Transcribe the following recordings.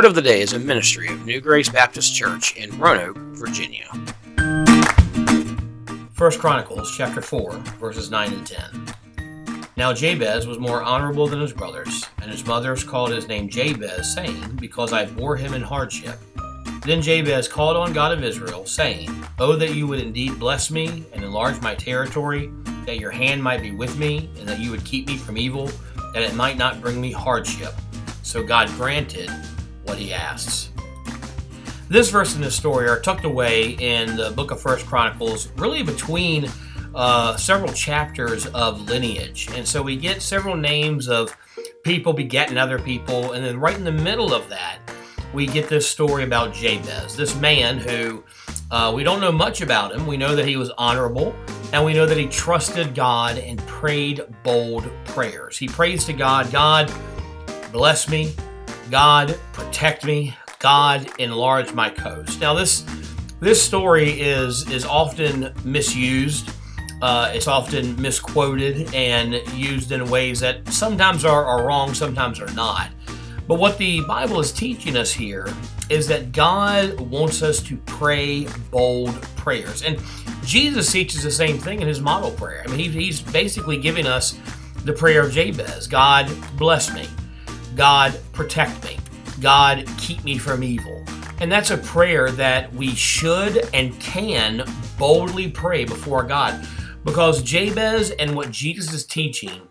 Word of the Day is a ministry of New Grace Baptist Church in Roanoke, Virginia. 1 Chronicles chapter 4, verses 9 and 10. Now Jabez was more honorable than his brothers, and his mothers called his name Jabez, saying, Because I bore him in hardship. Then Jabez called on God of Israel, saying, Oh, that you would indeed bless me and enlarge my territory, that your hand might be with me, and that you would keep me from evil, that it might not bring me hardship. So God granted what he asks. This verse and this story are tucked away in the book of First Chronicles, really between uh, several chapters of lineage. And so we get several names of people begetting other people, and then right in the middle of that, we get this story about Jabez, this man who uh, we don't know much about him. We know that he was honorable, and we know that he trusted God and prayed bold prayers. He prays to God, God, bless me, God, protect me, God, enlarge my coast. Now, this this story is is often misused. Uh, it's often misquoted and used in ways that sometimes are, are wrong, sometimes are not. But what the Bible is teaching us here is that God wants us to pray bold prayers. And Jesus teaches the same thing in his model prayer. I mean, he, he's basically giving us the prayer of Jabez God, bless me. God, protect me. God, keep me from evil. And that's a prayer that we should and can boldly pray before God. Because Jabez and what Jesus is teaching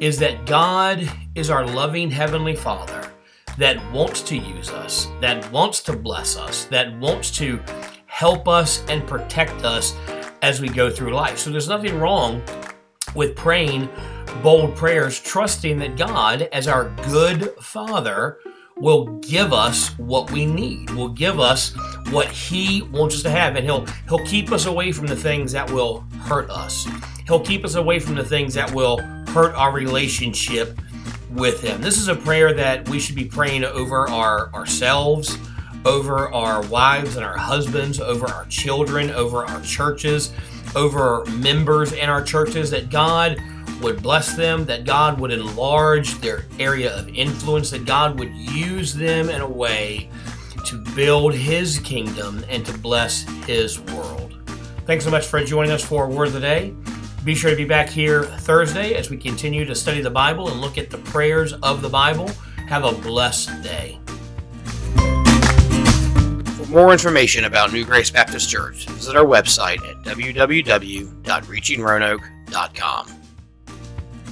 is that God is our loving Heavenly Father that wants to use us, that wants to bless us, that wants to help us and protect us as we go through life. So there's nothing wrong with praying bold prayers, trusting that God, as our good Father, will give us what we need. Will give us what He wants us to have, and He'll He'll keep us away from the things that will hurt us. He'll keep us away from the things that will hurt our relationship with Him. This is a prayer that we should be praying over our ourselves, over our wives and our husbands, over our children, over our churches, over members in our churches, that God would bless them, that God would enlarge their area of influence, that God would use them in a way to build His kingdom and to bless His world. Thanks so much for joining us for Word of the Day. Be sure to be back here Thursday as we continue to study the Bible and look at the prayers of the Bible. Have a blessed day. For more information about New Grace Baptist Church, visit our website at www.reachingroanoke.com.